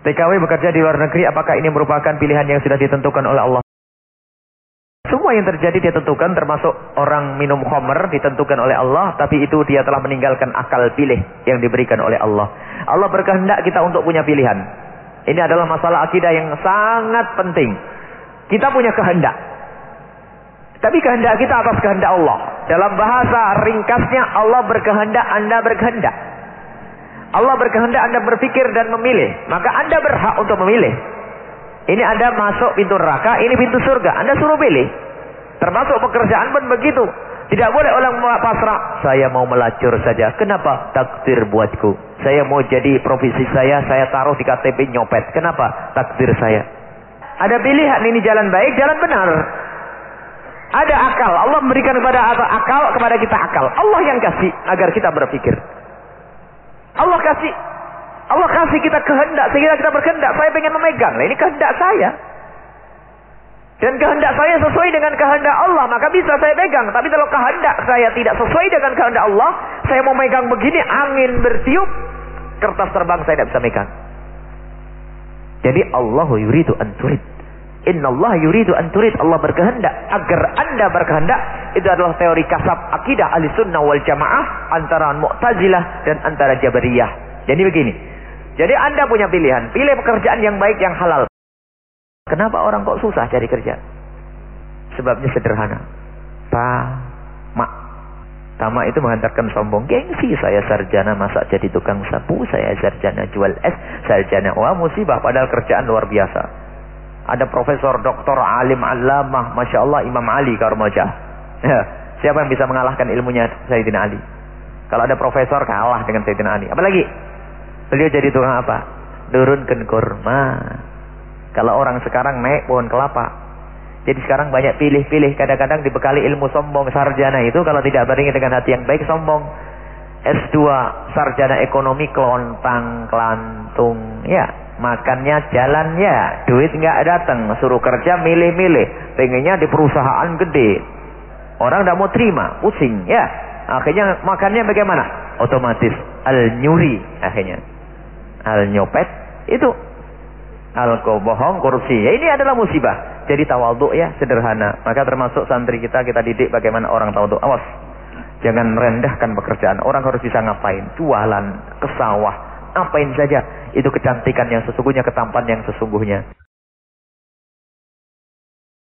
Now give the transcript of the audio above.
TKW bekerja di luar negeri, apakah ini merupakan pilihan yang sudah ditentukan oleh Allah? Semua yang terjadi ditentukan termasuk orang minum khamr ditentukan oleh Allah. Tapi itu dia telah meninggalkan akal pilih yang diberikan oleh Allah. Allah berkehendak kita untuk punya pilihan. Ini adalah masalah akidah yang sangat penting. Kita punya kehendak. Tapi kehendak kita atas kehendak Allah. Dalam bahasa ringkasnya Allah berkehendak, Anda berkehendak. Allah berkehendak Anda berpikir dan memilih. Maka Anda berhak untuk memilih. Ini Anda masuk pintu neraka, ini pintu surga. Anda suruh pilih. Termasuk pekerjaan pun begitu. Tidak boleh orang pasrah. Saya mau melacur saja. Kenapa? Takdir buatku. Saya mau jadi profesi saya, saya taruh di KTP nyopet. Kenapa? Takdir saya. Ada pilihan ini jalan baik, jalan benar. Ada akal. Allah memberikan kepada akal, kepada kita akal. Allah yang kasih agar kita berpikir. Kasih. Allah kasih kita kehendak sehingga kita berkehendak. Saya pengen memegang. Nah, ini kehendak saya. Dan kehendak saya sesuai dengan kehendak Allah, maka bisa saya pegang. Tapi kalau kehendak saya tidak sesuai dengan kehendak Allah, saya mau megang begini, angin bertiup, kertas terbang saya tidak bisa megang. Jadi Allah yuridu anturid. Inna Allah yuridu anturid. Allah berkehendak agar anda berkehendak. Itu adalah teori kasab akidah ahli sunnah wal jamaah antara mu'tazilah dan antara jabariyah. Jadi begini. Jadi anda punya pilihan. Pilih pekerjaan yang baik, yang halal. Kenapa orang kok susah cari kerja? Sebabnya sederhana. Tamak. Tamak itu menghantarkan sombong. Gengsi saya sarjana masak jadi tukang sapu. Saya sarjana jual es. Sarjana wah musibah. Padahal kerjaan luar biasa. Ada profesor, doktor, alim, alamah. Masya Allah Imam Ali Karmajah. Ya. Siapa yang bisa mengalahkan ilmunya Sayyidina Ali? Kalau ada profesor kalah dengan Sayyidina Ali. Apalagi? Beliau jadi tukang apa? Turunkan kurma. Kalau orang sekarang naik pohon kelapa. Jadi sekarang banyak pilih-pilih. Kadang-kadang dibekali ilmu sombong. Sarjana itu kalau tidak barengi dengan hati yang baik sombong. S2 sarjana ekonomi kelontang kelantung. Ya, makannya jalan ya. Duit nggak datang. Suruh kerja milih-milih. Pengennya di perusahaan gede. Orang tidak mau terima. Pusing ya. Akhirnya makannya bagaimana? Otomatis al-nyuri akhirnya. Al-nyopet itu Alko bohong, korupsi. Ya ini adalah musibah. Jadi tawaduk ya sederhana. Maka termasuk santri kita kita didik bagaimana orang tawaduk. Awas. Jangan merendahkan pekerjaan. Orang harus bisa ngapain? Jualan, ke sawah, apain saja. Itu kecantikan yang sesungguhnya, ketampan yang sesungguhnya.